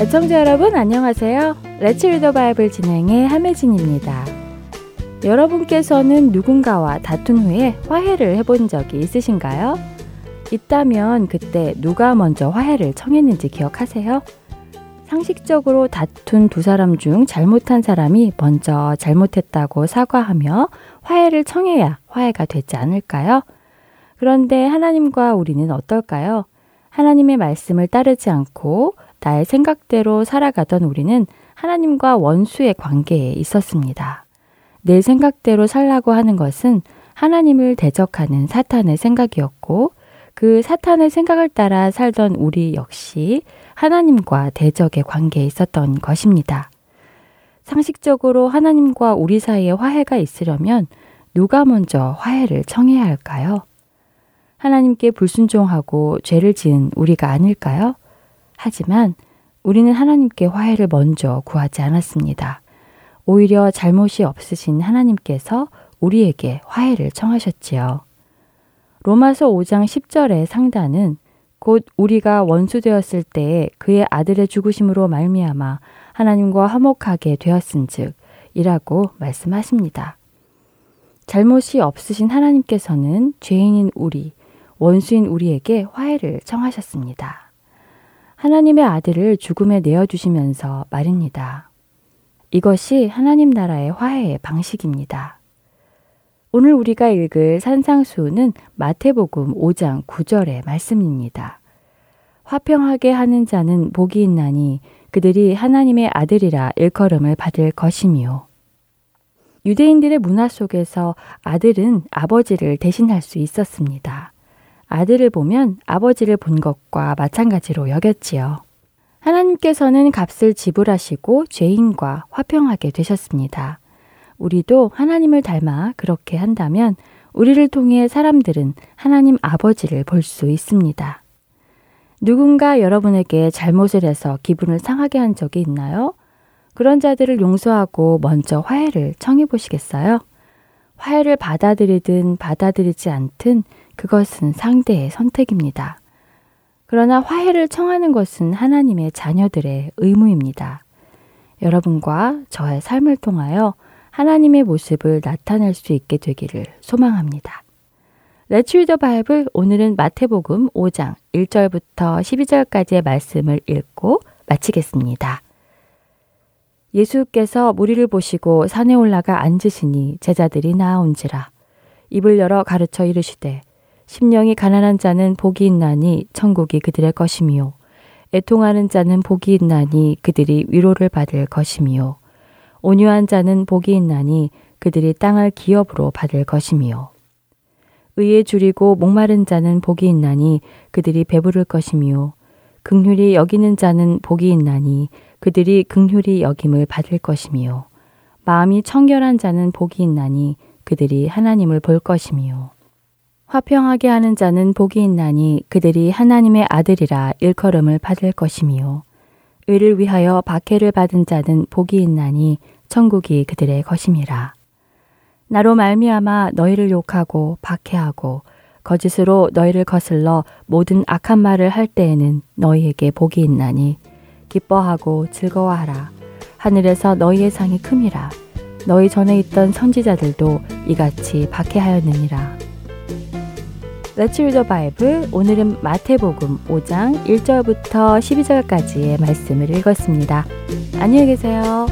애청자 여러분 안녕하세요. 레츠 리더 바이블 진행의 함혜진입니다. 여러분께서는 누군가와 다툰 후에 화해를 해본 적이 있으신가요? 있다면 그때 누가 먼저 화해를 청했는지 기억하세요? 상식적으로 다툰 두 사람 중 잘못한 사람이 먼저 잘못했다고 사과하며 화해를 청해야 화해가 되지 않을까요? 그런데 하나님과 우리는 어떨까요? 하나님의 말씀을 따르지 않고 나의 생각대로 살아가던 우리는 하나님과 원수의 관계에 있었습니다. 내 생각대로 살라고 하는 것은 하나님을 대적하는 사탄의 생각이었고 그 사탄의 생각을 따라 살던 우리 역시 하나님과 대적의 관계에 있었던 것입니다. 상식적으로 하나님과 우리 사이에 화해가 있으려면 누가 먼저 화해를 청해야 할까요? 하나님께 불순종하고 죄를 지은 우리가 아닐까요? 하지만 우리는 하나님께 화해를 먼저 구하지 않았습니다. 오히려 잘못이 없으신 하나님께서 우리에게 화해를 청하셨지요. 로마서 5장 10절의 상단은 곧 우리가 원수되었을 때에 그의 아들의 죽으심으로 말미암아 하나님과 화목하게 되었은즉 이라고 말씀하십니다. 잘못이 없으신 하나님께서는 죄인인 우리, 원수인 우리에게 화해를 청하셨습니다. 하나님의 아들을 죽음에 내어주시면서 말입니다. 이것이 하나님 나라의 화해의 방식입니다. 오늘 우리가 읽을 산상수는 마태복음 5장 9절의 말씀입니다. 화평하게 하는 자는 복이 있나니 그들이 하나님의 아들이라 일컬음을 받을 것이미요. 유대인들의 문화 속에서 아들은 아버지를 대신할 수 있었습니다. 아들을 보면 아버지를 본 것과 마찬가지로 여겼지요. 하나님께서는 값을 지불하시고 죄인과 화평하게 되셨습니다. 우리도 하나님을 닮아 그렇게 한다면 우리를 통해 사람들은 하나님 아버지를 볼 수 있습니다. 누군가 여러분에게 잘못을 해서 기분을 상하게 한 적이 있나요? 그런 자들을 용서하고 먼저 화해를 청해 보시겠어요? 화해를 받아들이든 받아들이지 않든 그것은 상대의 선택입니다. 그러나 화해를 청하는 것은 하나님의 자녀들의 의무입니다. 여러분과 저의 삶을 통하여 하나님의 모습을 나타낼 수 있게 되기를 소망합니다. 레츠 리더 바이블 오늘은 마태복음 5장 1절부터 12절까지의 말씀을 읽고 마치겠습니다. 예수께서 무리를 보시고 산에 올라가 앉으시니 제자들이 나아온지라 입을 열어 가르쳐 이르시되 심령이 가난한 자는 복이 있나니 천국이 그들의 것이미요 애통하는 자는 복이 있나니 그들이 위로를 받을 것이미요 온유한 자는 복이 있나니 그들이 땅을 기업으로 받을 것이미요. 의에 줄이고 목마른 자는 복이 있나니 그들이 배부를 것이미요. 긍휼히 여기는 자는 복이 있나니 그들이 긍휼히 여김을 받을 것이미요. 마음이 청결한 자는 복이 있나니 그들이 하나님을 볼 것이미요. 화평하게 하는 자는 복이 있나니 그들이 하나님의 아들이라 일컬음을 받을 것이미요. 의를 위하여 박해를 받은 자는 복이 있나니 천국이 그들의 것임이라. 나로 말미암아 너희를 욕하고 박해하고 거짓으로 너희를 거슬러 모든 악한 말을 할 때에는 너희에게 복이 있나니 기뻐하고 즐거워하라. 하늘에서 너희의 상이 큼이라. 너희 전에 있던 선지자들도 이같이 박해하였느니라. Let's read the Bible. 오늘은 마태복음 5장 1절부터 12절까지의 말씀을 읽었습니다. 안녕히 계세요.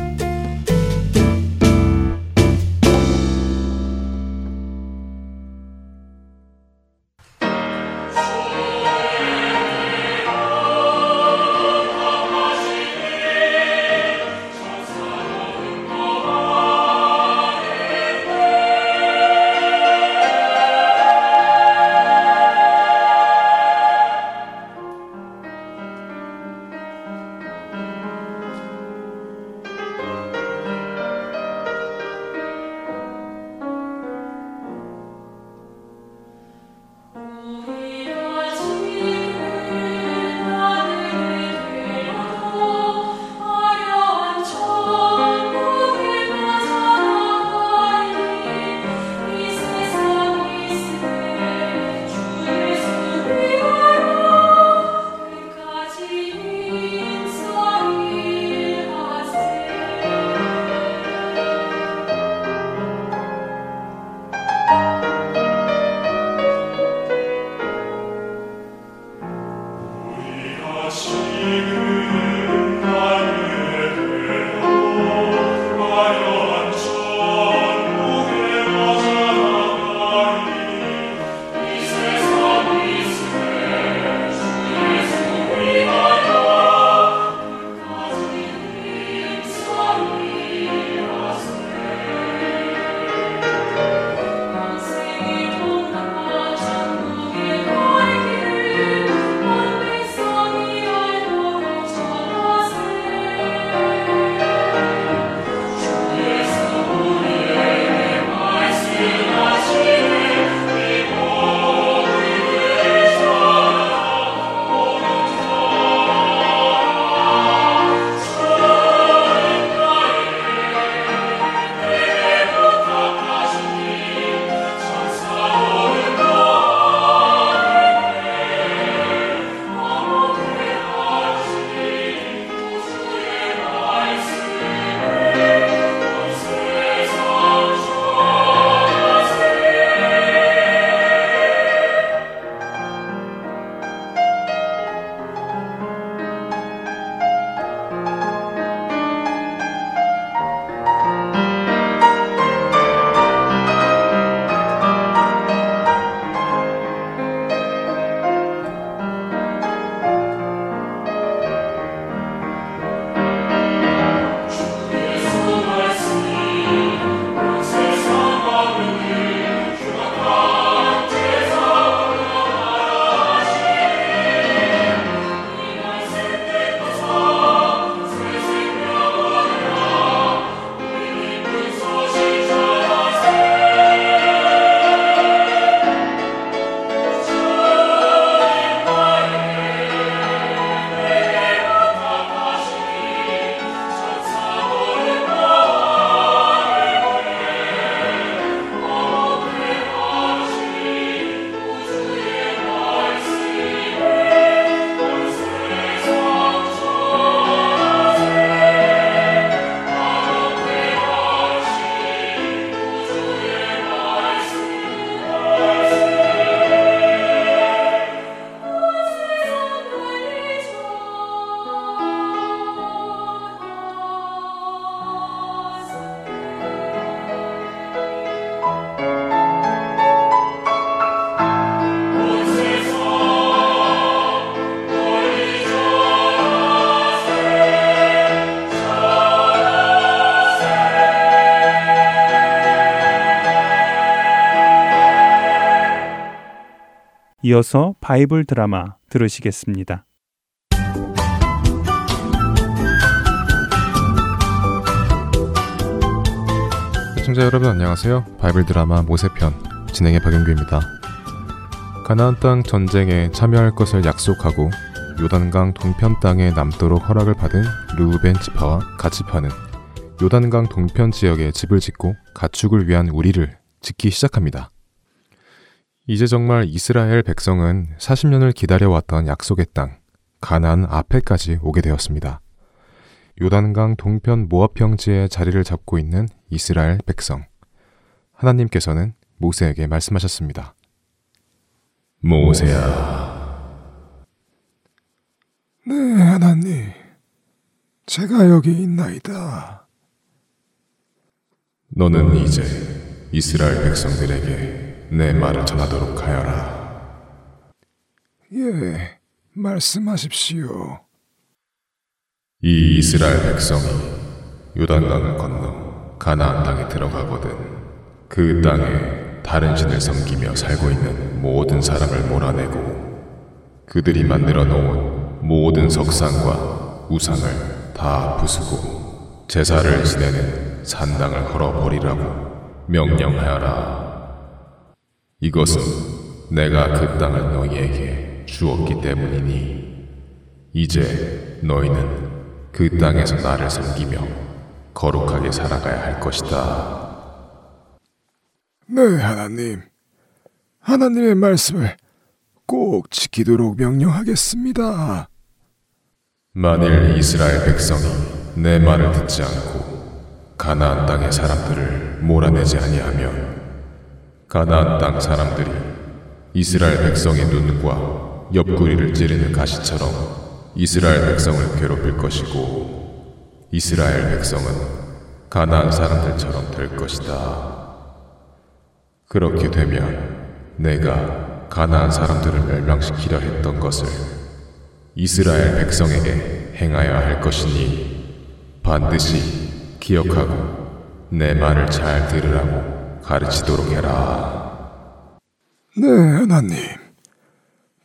이어서 바이블 드라마 들으시겠습니다. 시청자 여러분 안녕하세요. 바이블 드라마 모세편 진행의 박영규입니다. 가나안 땅 전쟁에 참여할 것을 약속하고 요단강 동편 땅에 남도록 허락을 받은 르우벤 지파와 갓 지파는 요단강 동편 지역에 집을 짓고 가축을 위한 우리를 짓기 시작합니다. 이제 정말 이스라엘 백성은 40년을 기다려왔던 약속의 땅, 가난 앞에까지 오게 되었습니다. 요단강 동편 모압 평지에 자리를 잡고 있는 이스라엘 백성. 하나님께서는 모세에게 말씀하셨습니다. 모세야. 네, 하나님. 제가 여기 있나이다. 너는 이제 이스라엘 백성들에게 내 말을 전하도록 하여라. 예, 말씀하십시오. 이 이스라엘 백성이 요단강을 건너 가나안 땅에 들어가거든 그 땅에 다른 신을 섬기며 살고 있는 모든 사람을 몰아내고 그들이 만들어 놓은 모든 석상과 우상을 다 부수고 제사를 지내는 산당을 헐어버리라고 명령하여라. 이것은 내가 그 땅을 너희에게 주었기 때문이니 이제 너희는 그 땅에서 나를 섬기며 거룩하게 살아가야 할 것이다. 네, 하나님. 하나님의 말씀을 꼭 지키도록 명령하겠습니다. 만일 이스라엘 백성이 내 말을 듣지 않고 가나안 땅의 사람들을 몰아내지 아니하면 가나안 땅 사람들이 이스라엘 백성의 눈과 옆구리를 찌르는 가시처럼 이스라엘 백성을 괴롭힐 것이고 이스라엘 백성은 가나안 사람들처럼 될 것이다. 그렇게 되면 내가 가나안 사람들을 멸망시키려 했던 것을 이스라엘 백성에게 행하여야 할 것이니 반드시 기억하고 내 말을 잘 들으라고 가르치도록 해라. 네, 하나님.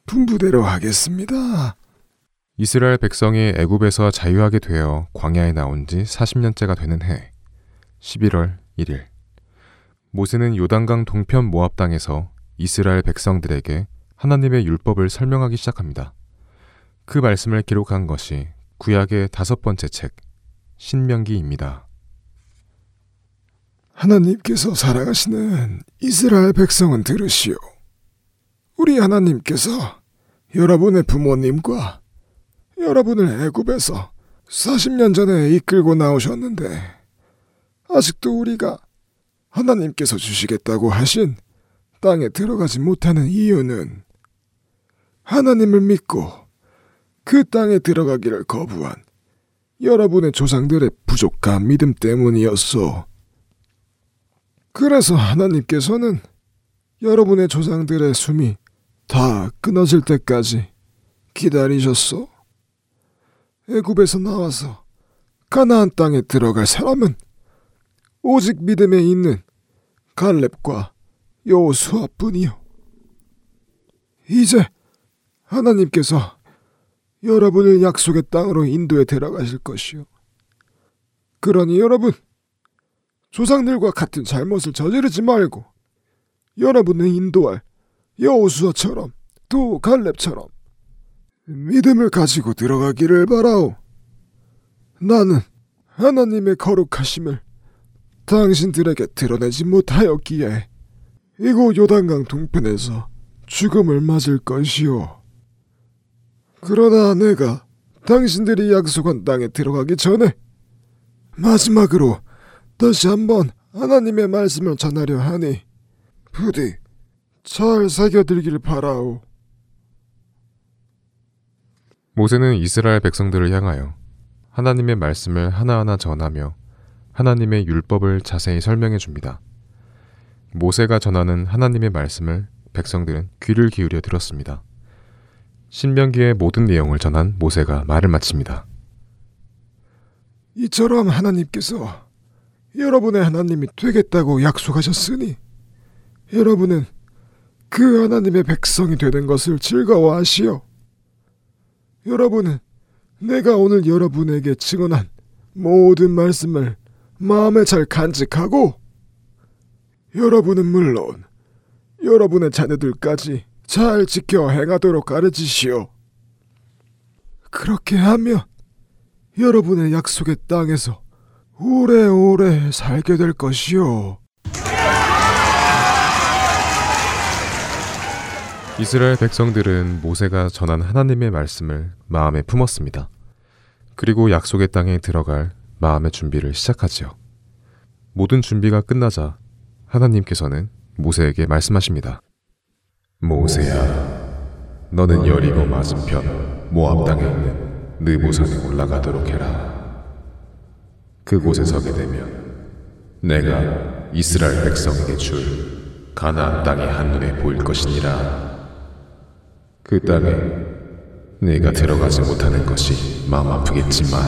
분부대로 하겠습니다. 이스라엘 백성이 애굽에서 자유하게 되어 광야에 나온 지 40년째가 되는 해 11월 1일 모세는 요단강 동편 모압 땅에서 이스라엘 백성들에게 하나님의 율법을 설명하기 시작합니다. 그 말씀을 기록한 것이 구약의 다섯 번째 책 신명기입니다. 하나님께서 사랑하시는 이스라엘 백성은 들으시오. 우리 하나님께서 여러분의 부모님과 여러분을 애굽에서 40년 전에 이끌고 나오셨는데 아직도 우리가 하나님께서 주시겠다고 하신 땅에 들어가지 못하는 이유는 하나님을 믿고 그 땅에 들어가기를 거부한 여러분의 조상들의 부족한 믿음 때문이었소. 그래서 하나님께서는 여러분의 조상들의 숨이 다 끊어질 때까지 기다리셨소. 애굽에서 나와서 가나안 땅에 들어갈 사람은 오직 믿음에 있는 갈렙과 여호수아뿐이요. 이제 하나님께서 여러분을 약속의 땅으로 인도에 데려가실 것이요. 그러니 여러분, 조상들과 같은 잘못을 저지르지 말고 여러분을 인도할 여호수아처럼 또 갈렙처럼 믿음을 가지고 들어가기를 바라오. 나는 하나님의 거룩하심을 당신들에게 드러내지 못하였기에 이곳 요단강 동편에서 죽음을 맞을 것이오. 그러나 내가 당신들이 약속한 땅에 들어가기 전에 마지막으로 다시 한번 하나님의 말씀을 전하려 하니 부디 잘 새겨들기를 바라오. 모세는 이스라엘 백성들을 향하여 하나님의 말씀을 하나하나 전하며 하나님의 율법을 자세히 설명해 줍니다. 모세가 전하는 하나님의 말씀을 백성들은 귀를 기울여 들었습니다. 신명기의 모든 내용을 전한 모세가 말을 마칩니다. 이처럼 하나님께서 여러분의 하나님이 되겠다고 약속하셨으니 여러분은 그 하나님의 백성이 되는 것을 즐거워하시오. 여러분은 내가 오늘 여러분에게 증언한 모든 말씀을 마음에 잘 간직하고 여러분은 물론 여러분의 자녀들까지 잘 지켜 행하도록 가르치시오. 그렇게 하면 여러분의 약속의 땅에서 오래오래 살게 될 것이오. 이스라엘 백성들은 모세가 전한 하나님의 말씀을 마음에 품었습니다. 그리고 약속의 땅에 들어갈 마음의 준비를 시작하지요. 모든 준비가 끝나자 하나님께서는 모세에게 말씀하십니다. 모세야, 너는 여리고 맞은편 모압 땅에 있는 느보산에 올라가도록 해라. 그곳에 서게 되면 내가 이스라엘 백성에게 줄 가나안 땅이 한눈에 보일 것이니라. 그 땅에 내가 들어가지 못하는 것이 마음 아프겠지만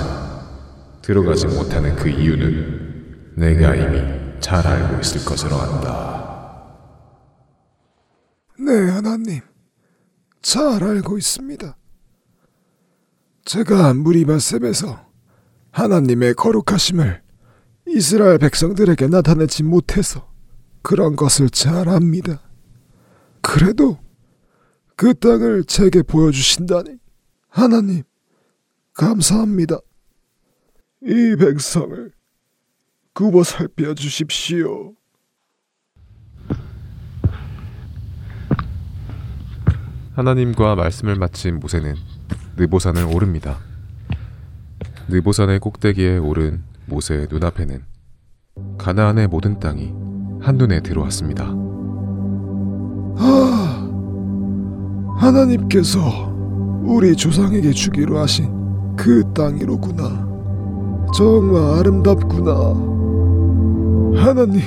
들어가지 못하는 그 이유는 내가 이미 잘 알고 있을 것으로 안다. 네, 하나님. 잘 알고 있습니다. 제가 무리바셈에서 하나님의 거룩하심을 이스라엘 백성들에게 나타내지 못해서 그런 것을 잘 압니다. 그래도 그 땅을 제게 보여주신다니 하나님 감사합니다. 이 백성을 굽어 살펴 주십시오. 하나님과 말씀을 마친 모세는 느보산을 오릅니다. 느보산의 꼭대기에 오른 모세의 눈앞에는 가나안의 모든 땅이 한눈에 들어왔습니다. 아, 하나님께서 우리 조상에게 주기로 하신 그 땅이로구나. 정말 아름답구나. 하나님,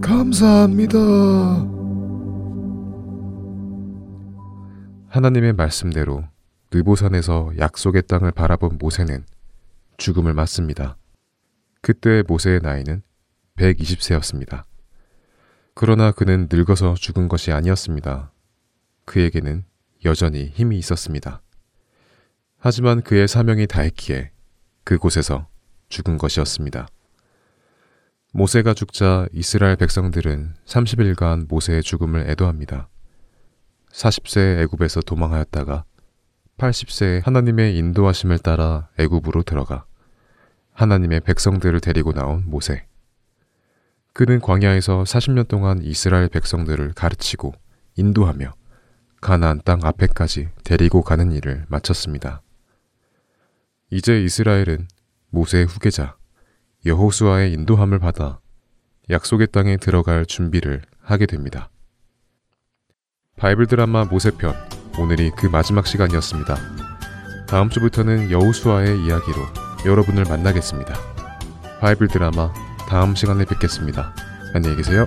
감사합니다. 하나님의 말씀대로 느보산에서 약속의 땅을 바라본 모세는 죽음을 맞습니다. 그때 모세의 나이는 120세였습니다. 그러나 그는 늙어서 죽은 것이 아니었습니다. 그에게는 여전히 힘이 있었습니다. 하지만 그의 사명이 다했기에 그곳에서 죽은 것이었습니다. 모세가 죽자 이스라엘 백성들은 30일간 모세의 죽음을 애도합니다. 40세 애굽에서 도망하였다가 80세에 하나님의 인도하심을 따라 애굽으로 들어가 하나님의 백성들을 데리고 나온 모세. 그는 광야에서 40년 동안 이스라엘 백성들을 가르치고 인도하며 가나안 땅 앞에까지 데리고 가는 일을 마쳤습니다. 이제 이스라엘은 모세의 후계자 여호수아의 인도함을 받아 약속의 땅에 들어갈 준비를 하게 됩니다. 바이블 드라마 모세편 오늘이 그 마지막 시간이었습니다. 다음 주부터는 여호수아의 이야기로 여러분을 만나겠습니다. 바이블 드라마 다음 시간에 뵙겠습니다. 안녕히 계세요.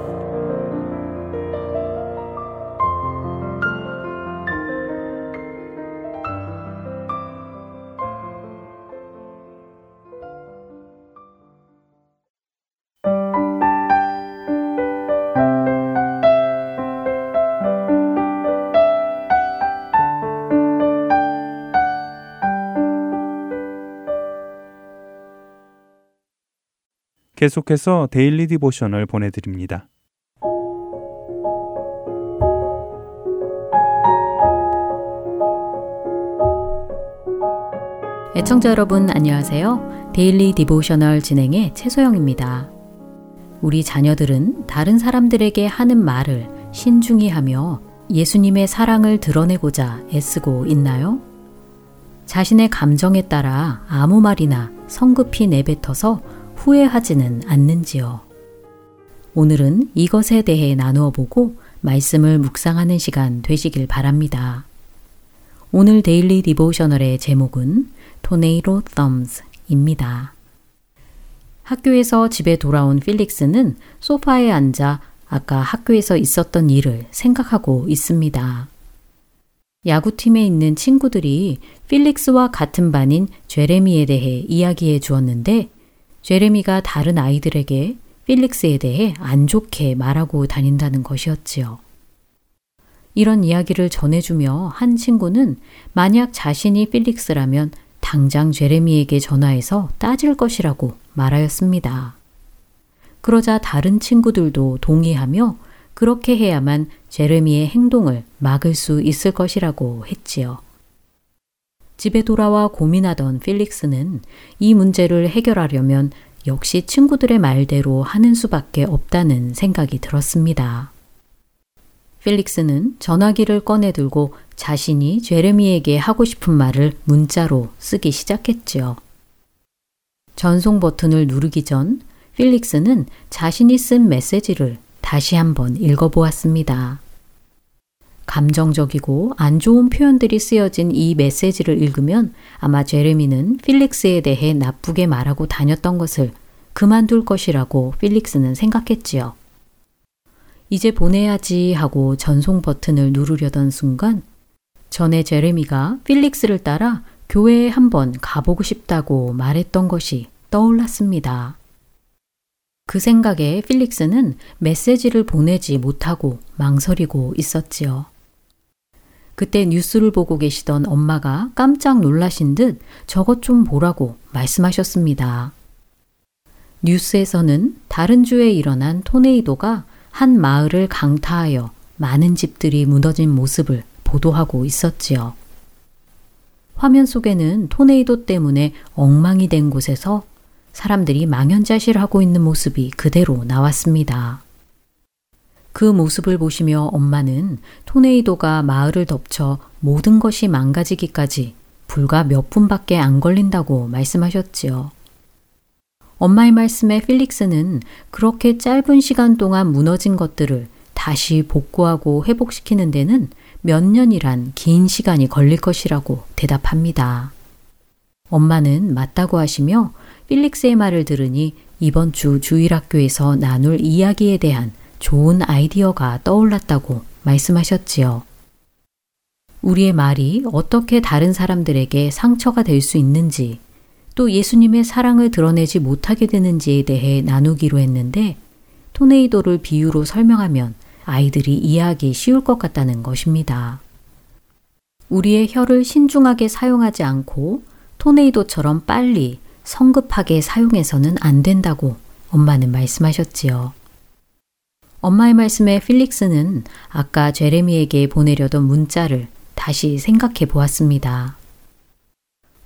계속해서 Daily Devotional 보내드립니다. 애청자 여러분 안녕하세요. Daily Devotional 진행의 최소영입니다. 우리 자녀들은 다른 사람들에게 하는 말을 신중히 하며 예수님의 사랑을 드러내고자 애쓰고 있나요? 자신의 감정에 따라 아무 말이나 성급히 내뱉어서 후회하지는 않는지요. 오늘은 이것에 대해 나누어 보고 말씀을 묵상하는 시간 되시길 바랍니다. 오늘 Daily Devotional의 제목은 Tornado Thumbs입니다. 학교에서 집에 돌아온 필릭스는 소파에 앉아 아까 학교에서 있었던 일을 생각하고 있습니다. 야구팀에 있는 친구들이 필릭스와 같은 반인 제레미에 대해 이야기해 주었는데 제레미가 다른 아이들에게 필릭스에 대해 안 좋게 말하고 다닌다는 것이었지요. 이런 이야기를 전해주며 한 친구는 만약 자신이 필릭스라면 당장 제레미에게 전화해서 따질 것이라고 말하였습니다. 그러자 다른 친구들도 동의하며 그렇게 해야만 제레미의 행동을 막을 수 있을 것이라고 했지요. 집에 돌아와 고민하던 필릭스는 이 문제를 해결하려면 역시 친구들의 말대로 하는 수밖에 없다는 생각이 들었습니다. 필릭스는 전화기를 꺼내 들고 자신이 제레미에게 하고 싶은 말을 문자로 쓰기 시작했지요. 전송 버튼을 누르기 전 필릭스는 자신이 쓴 메시지를 다시 한번 읽어보았습니다. 감정적이고 안 좋은 표현들이 쓰여진 이 메시지를 읽으면 아마 제레미는 필릭스에 대해 나쁘게 말하고 다녔던 것을 그만둘 것이라고 필릭스는 생각했지요. 이제 보내야지 하고 전송 버튼을 누르려던 순간 전에 제레미가 필릭스를 따라 교회에 한번 가보고 싶다고 말했던 것이 떠올랐습니다. 그 생각에 필릭스는 메시지를 보내지 못하고 망설이고 있었지요. 그때 뉴스를 보고 계시던 엄마가 깜짝 놀라신 듯 저것 좀 보라고 말씀하셨습니다. 뉴스에서는 다른 주에 일어난 토네이도가 한 마을을 강타하여 많은 집들이 무너진 모습을 보도하고 있었지요. 화면 속에는 토네이도 때문에 엉망이 된 곳에서 사람들이 망연자실하고 있는 모습이 그대로 나왔습니다. 그 모습을 보시며 엄마는 토네이도가 마을을 덮쳐 모든 것이 망가지기까지 불과 몇 분밖에 안 걸린다고 말씀하셨지요. 엄마의 말씀에 필릭스는 그렇게 짧은 시간 동안 무너진 것들을 다시 복구하고 회복시키는 데는 몇 년이란 긴 시간이 걸릴 것이라고 대답합니다. 엄마는 맞다고 하시며 필릭스의 말을 들으니 이번 주 주일학교에서 나눌 이야기에 대한 좋은 아이디어가 떠올랐다고 말씀하셨지요. 우리의 말이 어떻게 다른 사람들에게 상처가 될 수 있는지, 또 예수님의 사랑을 드러내지 못하게 되는지에 대해 나누기로 했는데, 토네이도를 비유로 설명하면 아이들이 이해하기 쉬울 것 같다는 것입니다. 우리의 혀를 신중하게 사용하지 않고 토네이도처럼 빨리 성급하게 사용해서는 안 된다고 엄마는 말씀하셨지요. 엄마의 말씀에 필릭스는 아까 제레미에게 보내려던 문자를 다시 생각해 보았습니다.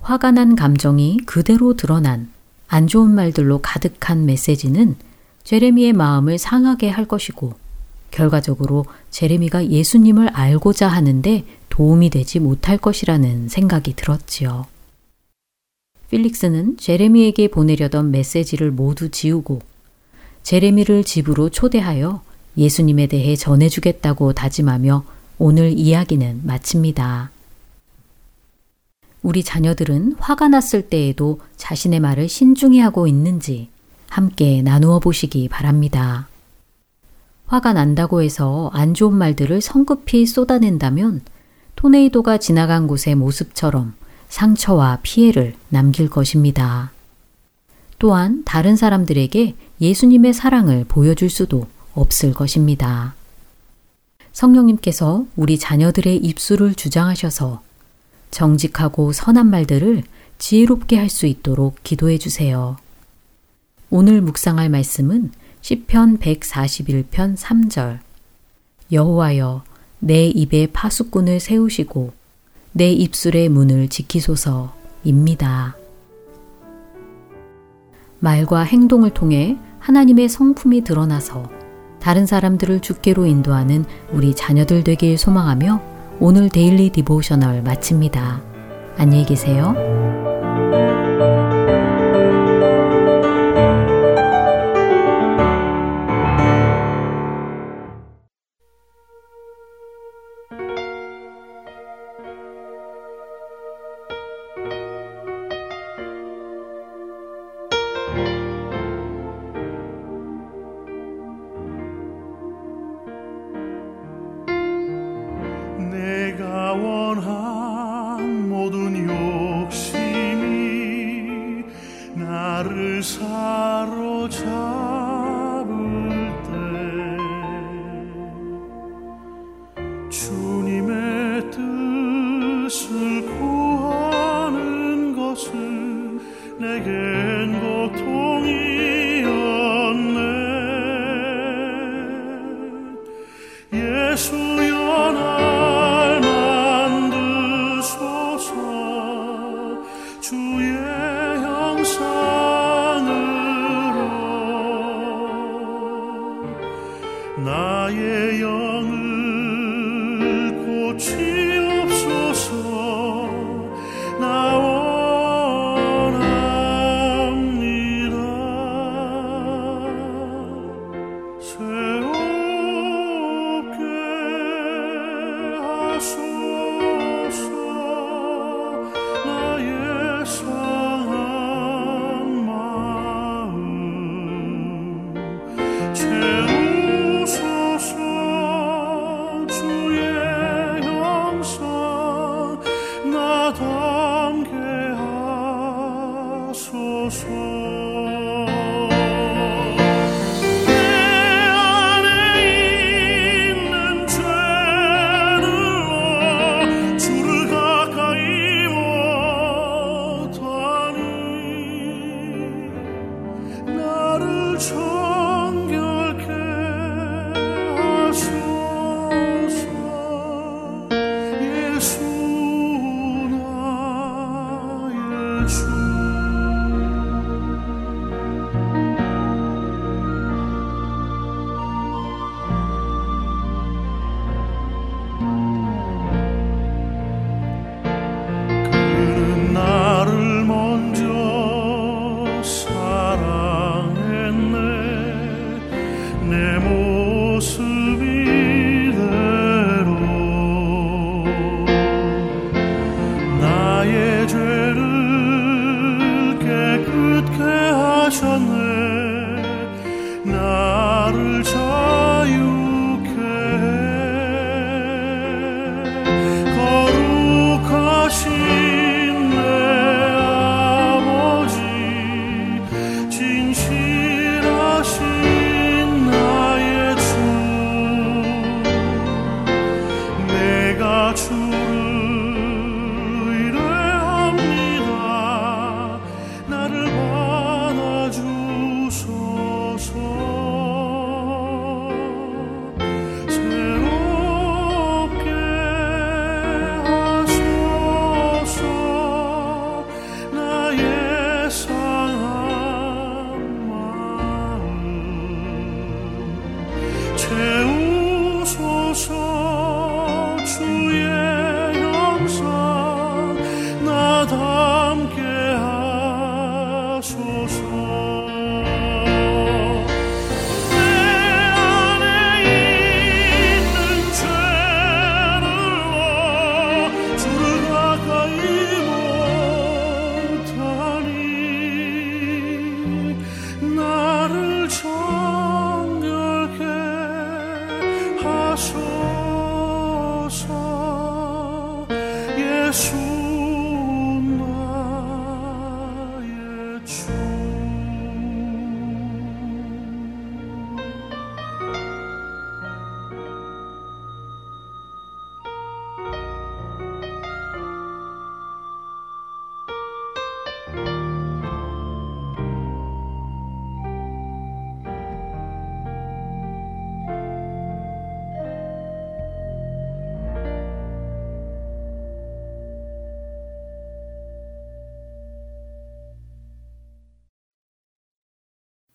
화가 난 감정이 그대로 드러난 안 좋은 말들로 가득한 메시지는 제레미의 마음을 상하게 할 것이고 결과적으로 제레미가 예수님을 알고자 하는데 도움이 되지 못할 것이라는 생각이 들었지요. 필릭스는 제레미에게 보내려던 메시지를 모두 지우고 제레미를 집으로 초대하여 예수님에 대해 전해주겠다고 다짐하며 오늘 이야기는 마칩니다. 우리 자녀들은 화가 났을 때에도 자신의 말을 신중히 하고 있는지 함께 나누어 보시기 바랍니다. 화가 난다고 해서 안 좋은 말들을 성급히 쏟아낸다면 토네이도가 지나간 곳의 모습처럼 상처와 피해를 남길 것입니다. 또한 다른 사람들에게 예수님의 사랑을 보여줄 수도 없을 것입니다. 성령님께서 우리 자녀들의 입술을 주장하셔서 정직하고 선한 말들을 지혜롭게 할 수 있도록 기도해 주세요. 오늘 묵상할 말씀은 시편 141편 3절 여호와여 내 입에 파수꾼을 세우시고 내 입술의 문을 지키소서입니다. 말과 행동을 통해 하나님의 성품이 드러나서 다른 사람들을 주께로 인도하는 우리 자녀들 되길 소망하며 오늘 Daily Devotional 마칩니다. 안녕히 계세요. 죄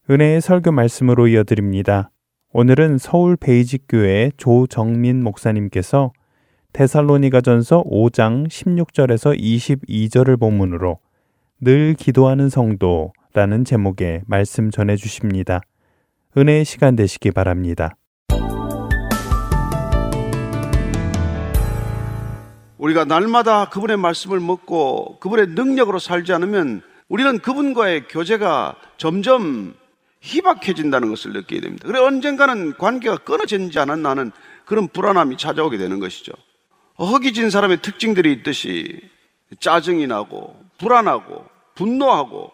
은혜의 설교 말씀으로 이어드립니다. 오늘은 서울 베이직 교회 조정민 목사님께서 데살로니가전서 5장 16절에서 22절을 본문으로 늘 기도하는 성도라는 제목의 말씀 전해 주십니다. 은혜의 시간 되시기 바랍니다. 우리가 날마다 그분의 말씀을 먹고 그분의 능력으로 살지 않으면 우리는 그분과의 교제가 점점 희박해진다는 것을 느끼게 됩니다. 그래 언젠가는 관계가 끊어지지 않았나 하는 그런 불안함이 찾아오게 되는 것이죠. 허기진 사람의 특징들이 있듯이 짜증이 나고 불안하고 분노하고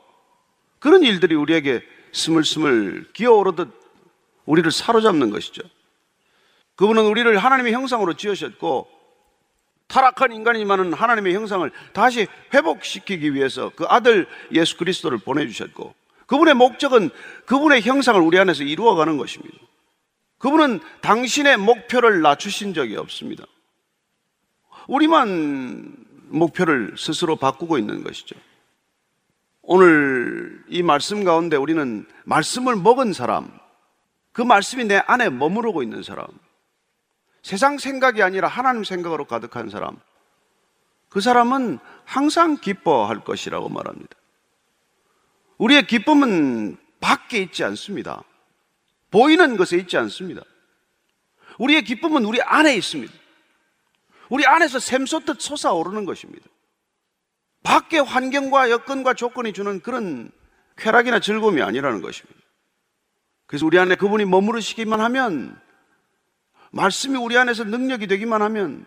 그런 일들이 우리에게 스물스물 기어오르듯 우리를 사로잡는 것이죠. 그분은 우리를 하나님의 형상으로 지으셨고 타락한 인간이지만은 하나님의 형상을 다시 회복시키기 위해서 그 아들 예수 그리스도를 보내주셨고 그분의 목적은 그분의 형상을 우리 안에서 이루어가는 것입니다. 그분은 당신의 목표를 낮추신 적이 없습니다. 우리만 목표를 스스로 바꾸고 있는 것이죠. 오늘 이 말씀 가운데 우리는 말씀을 먹은 사람, 그 말씀이 내 안에 머무르고 있는 사람, 세상 생각이 아니라 하나님 생각으로 가득한 사람, 그 사람은 항상 기뻐할 것이라고 말합니다. 우리의 기쁨은 밖에 있지 않습니다. 보이는 것에 있지 않습니다. 우리의 기쁨은 우리 안에 있습니다. 우리 안에서 샘솟듯 솟아오르는 것입니다. 밖의 환경과 여건과 조건이 주는 그런 쾌락이나 즐거움이 아니라는 것입니다. 그래서 우리 안에 그분이 머무르시기만 하면 말씀이 우리 안에서 능력이 되기만 하면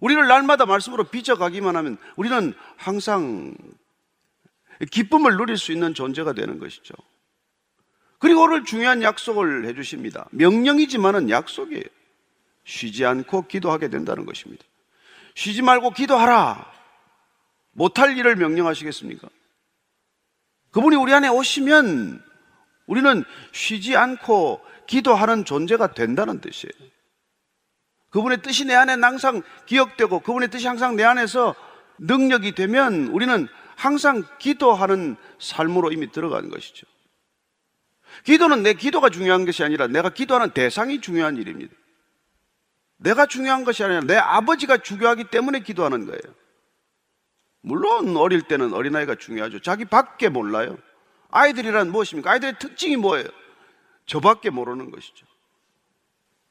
우리를 날마다 말씀으로 빚어가기만 하면 우리는 항상 기쁨을 누릴 수 있는 존재가 되는 것이죠. 그리고 오늘 중요한 약속을 해주십니다. 명령이지만은 약속이에요. 쉬지 않고 기도하게 된다는 것입니다. 쉬지 말고 기도하라. 못할 일을 명령하시겠습니까? 그분이 우리 안에 오시면 우리는 쉬지 않고 기도하는 존재가 된다는 뜻이에요. 그분의 뜻이 내 안에 항상 기억되고 그분의 뜻이 항상 내 안에서 능력이 되면 우리는 항상 기도하는 삶으로 이미 들어간 것이죠. 기도는 내 기도가 중요한 것이 아니라 내가 기도하는 대상이 중요한 일입니다. 내가 중요한 것이 아니라 내 아버지가 중요하기 때문에 기도하는 거예요. 물론 어릴 때는 어린아이가 중요하죠. 자기 밖에 몰라요. 아이들이란 무엇입니까? 아이들의 특징이 뭐예요? 저밖에 모르는 것이죠.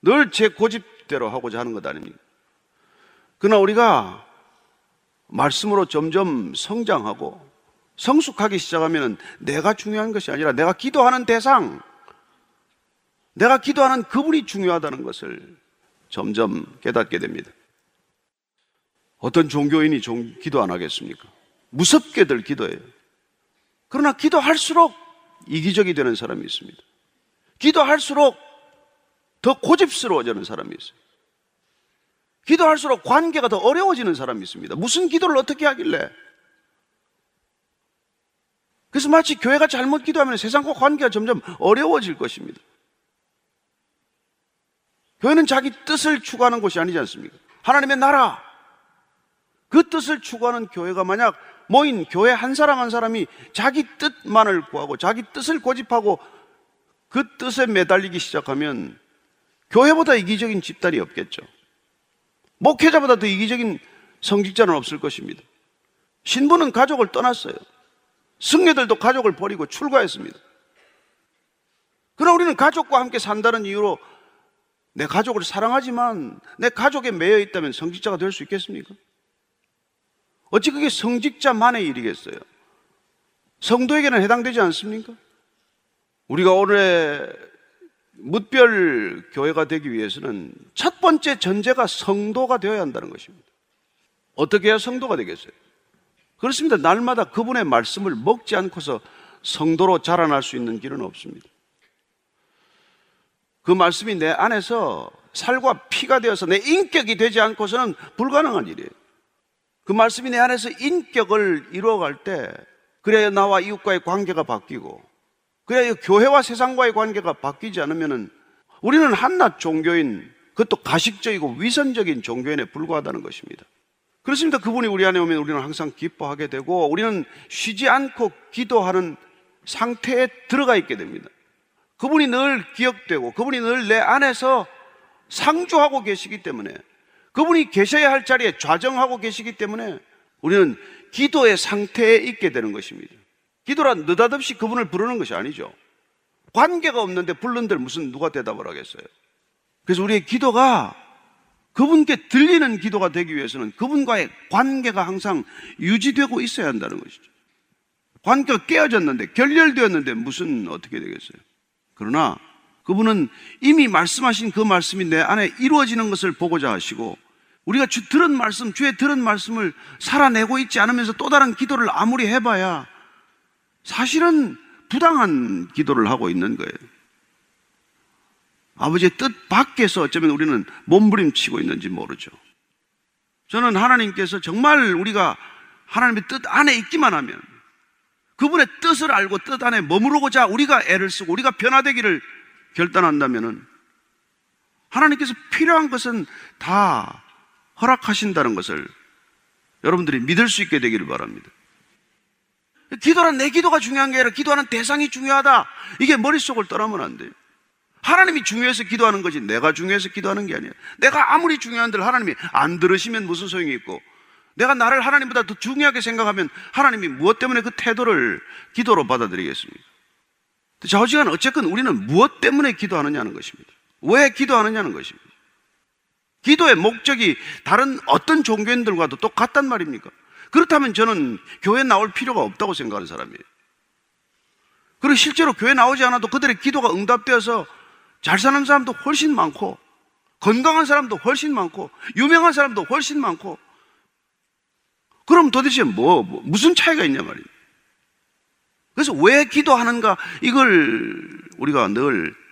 늘 제 고집대로 하고자 하는 것 아닙니까? 그러나 우리가 말씀으로 점점 성장하고 성숙하기 시작하면 내가 중요한 것이 아니라 내가 기도하는 대상, 내가 기도하는 그분이 중요하다는 것을 점점 깨닫게 됩니다. 어떤 종교인이 종, 기도 안 하겠습니까? 무섭게들 기도해요. 그러나 기도할수록 이기적이 되는 사람이 있습니다. 기도할수록 더 고집스러워지는 사람이 있어요. 기도할수록 관계가 더 어려워지는 사람이 있습니다. 무슨 기도를 어떻게 하길래? 그래서 마치 교회가 잘못 기도하면 세상과 관계가 점점 어려워질 것입니다. 교회는 자기 뜻을 추구하는 곳이 아니지 않습니까? 하나님의 나라. 그 뜻을 추구하는 교회가 만약 모인 교회 한 사람 한 사람이 자기 뜻만을 구하고 자기 뜻을 고집하고 그 뜻에 매달리기 시작하면 교회보다 이기적인 집단이 없겠죠. 목회자보다 더 이기적인 성직자는 없을 것입니다. 신부는 가족을 떠났어요. 승려들도 가족을 버리고 출가했습니다. 그러나 우리는 가족과 함께 산다는 이유로 내 가족을 사랑하지만 내 가족에 매여 있다면 성직자가 될 수 있겠습니까? 어찌 그게 성직자만의 일이겠어요? 성도에게는 해당되지 않습니까? 우리가 올해 무별 교회가 되기 위해서는 첫 번째 전제가 성도가 되어야 한다는 것입니다. 어떻게 해야 성도가 되겠어요? 그렇습니다. 날마다 그분의 말씀을 먹지 않고서 성도로 자라날 수 있는 길은 없습니다. 그 말씀이 내 안에서 살과 피가 되어서 내 인격이 되지 않고서는 불가능한 일이에요. 그 말씀이 내 안에서 인격을 이루어갈 때, 그래야 나와 이웃과의 관계가 바뀌고, 그래야 교회와 세상과의 관계가 바뀌지 않으면은 우리는 한낱 종교인, 그것도 가식적이고 위선적인 종교인에 불과하다는 것입니다. 그렇습니다. 그분이 우리 안에 오면 우리는 항상 기뻐하게 되고, 우리는 쉬지 않고 기도하는 상태에 들어가 있게 됩니다. 그분이 늘 기억되고, 그분이 늘 내 안에서 상주하고 계시기 때문에 그분이 계셔야 할 자리에 좌정하고 계시기 때문에 우리는 기도의 상태에 있게 되는 것입니다. 기도란 느닷없이 그분을 부르는 것이 아니죠. 관계가 없는데 불른들 무슨 누가 대답을 하겠어요? 그래서 우리의 기도가 그분께 들리는 기도가 되기 위해서는 그분과의 관계가 항상 유지되고 있어야 한다는 것이죠. 관계가 깨어졌는데, 결렬되었는데 무슨 어떻게 되겠어요? 그러나 그분은 이미 말씀하신 그 말씀이 내 안에 이루어지는 것을 보고자 하시고 우리가 주 들은 말씀, 주의 들은 말씀을 살아내고 있지 않으면서 또 다른 기도를 아무리 해봐야 사실은 부당한 기도를 하고 있는 거예요. 아버지의 뜻 밖에서 어쩌면 우리는 몸부림치고 있는지 모르죠. 저는 하나님께서 정말 우리가 하나님의 뜻 안에 있기만 하면 그분의 뜻을 알고 뜻 안에 머무르고자 우리가 애를 쓰고 우리가 변화되기를 결단한다면은 하나님께서 필요한 것은 다 허락하신다는 것을 여러분들이 믿을 수 있게 되기를 바랍니다. 기도란 내 기도가 중요한 게 아니라 기도하는 대상이 중요하다. 이게 머릿속을 떠나면 안 돼요. 하나님이 중요해서 기도하는 거지 내가 중요해서 기도하는 게 아니야. 내가 아무리 중요한들 하나님이 안 들으시면 무슨 소용이 있고 내가 나를 하나님보다 더 중요하게 생각하면 하나님이 무엇 때문에 그 태도를 기도로 받아들이겠습니까? 좌우지간 어쨌건 우리는 무엇 때문에 기도하느냐는 것입니다. 왜 기도하느냐는 것입니다. 기도의 목적이 다른 어떤 종교인들과도 똑같단 말입니까? 그렇다면 저는 교회 나올 필요가 없다고 생각하는 사람이에요. 그리고 실제로 교회 나오지 않아도 그들의 기도가 응답되어서 잘 사는 사람도 훨씬 많고, 건강한 사람도 훨씬 많고, 유명한 사람도 훨씬 많고, 그럼 도대체 뭐, 뭐 무슨 차이가 있냐 말이에요. 그래서 왜 기도하는가 이걸 우리가 늘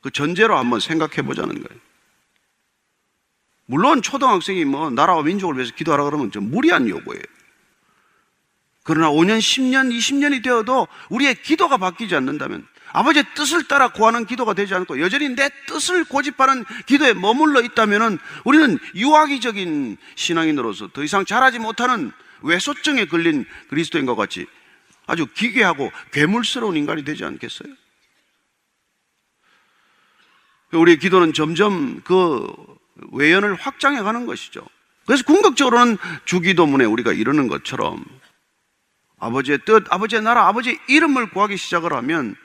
그 전제로 한번 생각해 보자는 거예요. 물론 초등학생이 뭐 나라와 민족을 위해서 기도하라 그러면 좀 무리한 요구예요. 그러나 5년, 10년, 20년이 되어도 우리의 기도가 바뀌지 않는다면 아버지의 뜻을 따라 구하는 기도가 되지 않고 여전히 내 뜻을 고집하는 기도에 머물러 있다면 우리는 유아기적인 신앙인으로서 더 이상 자라지 못하는 외소증에 걸린 그리스도인과 같이 아주 기괴하고 괴물스러운 인간이 되지 않겠어요? 우리의 기도는 점점 그 외연을 확장해 가는 것이죠. 그래서 궁극적으로는 주기도문에 우리가 이르는 것처럼 아버지의 뜻, 아버지의 나라, 아버지의 이름을 구하기 시작을 하면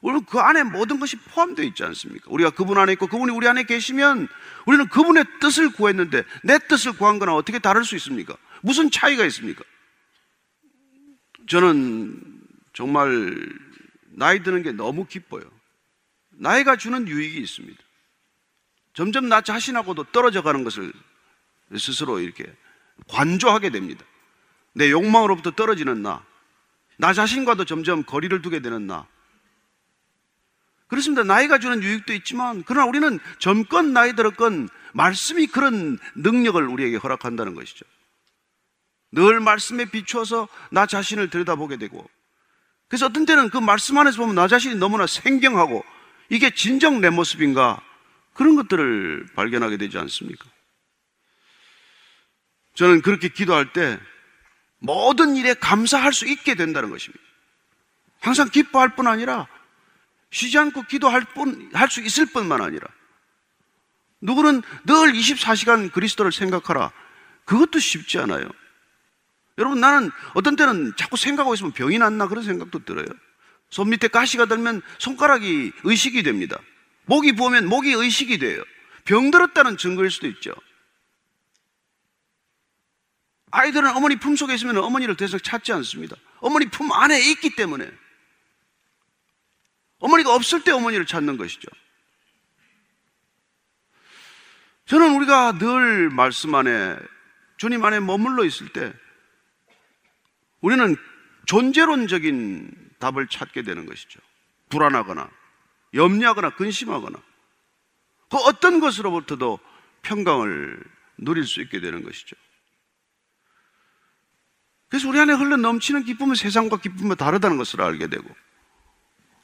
우리는 그 안에 모든 것이 포함되어 있지 않습니까? 우리가 그분 안에 있고 그분이 우리 안에 계시면 우리는 그분의 뜻을 구했는데 내 뜻을 구한 거나 어떻게 다를 수 있습니까? 무슨 차이가 있습니까? 저는 정말 나이 드는 게 너무 기뻐요. 나이가 주는 유익이 있습니다. 점점 나 자신하고도 떨어져 가는 것을 스스로 이렇게 관조하게 됩니다. 내 욕망으로부터 떨어지는 나, 나 자신과도 점점 거리를 두게 되는 나. 그렇습니다. 나이가 주는 유익도 있지만, 그러나 우리는 젊건 나이 들었건 말씀이 그런 능력을 우리에게 허락한다는 것이죠. 늘 말씀에 비추어서 나 자신을 들여다보게 되고 그래서 어떤 때는 그 말씀 안에서 보면 나 자신이 너무나 생경하고 이게 진정 내 모습인가 그런 것들을 발견하게 되지 않습니까? 저는 그렇게 기도할 때 모든 일에 감사할 수 있게 된다는 것입니다. 항상 기뻐할 뿐 아니라 쉬지 않고 기도할 뿐, 할 수 있을 뿐만 아니라 누구는 늘 24시간 그리스도를 생각하라. 그것도 쉽지 않아요. 여러분 나는 어떤 때는 자꾸 생각하고 있으면 병이 났나 그런 생각도 들어요. 손 밑에 가시가 들면 손가락이 의식이 됩니다. 목이 부으면 목이 의식이 돼요. 병들었다는 증거일 수도 있죠. 아이들은 어머니 품 속에 있으면 어머니를 더 이상 찾지 않습니다. 어머니 품 안에 있기 때문에. 어머니가 없을 때 어머니를 찾는 것이죠. 저는 우리가 늘 말씀 안에 주님 안에 머물러 있을 때 우리는 존재론적인 답을 찾게 되는 것이죠. 불안하거나 염려하거나 근심하거나 그 어떤 것으로부터도 평강을 누릴 수 있게 되는 것이죠. 그래서 우리 안에 흘러 넘치는 기쁨은 세상과 기쁨은 다르다는 것을 알게 되고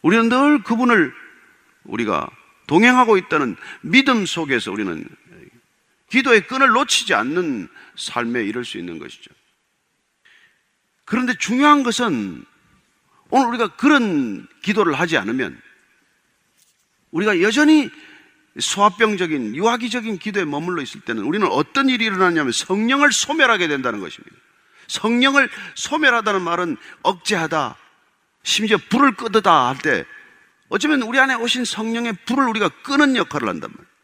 우리는 늘 그분을 우리가 동행하고 있다는 믿음 속에서 우리는 기도의 끈을 놓치지 않는 삶에 이를 수 있는 것이죠. 그런데 중요한 것은 오늘 우리가 그런 기도를 하지 않으면 우리가 여전히 소화병적인 유아기적인 기도에 머물러 있을 때는 우리는 어떤 일이 일어나냐면 성령을 소멸하게 된다는 것입니다. 성령을 소멸하다는 말은 억제하다, 심지어 불을 끄다 할 때 어쩌면 우리 안에 오신 성령의 불을 우리가 끄는 역할을 한단 말이에요.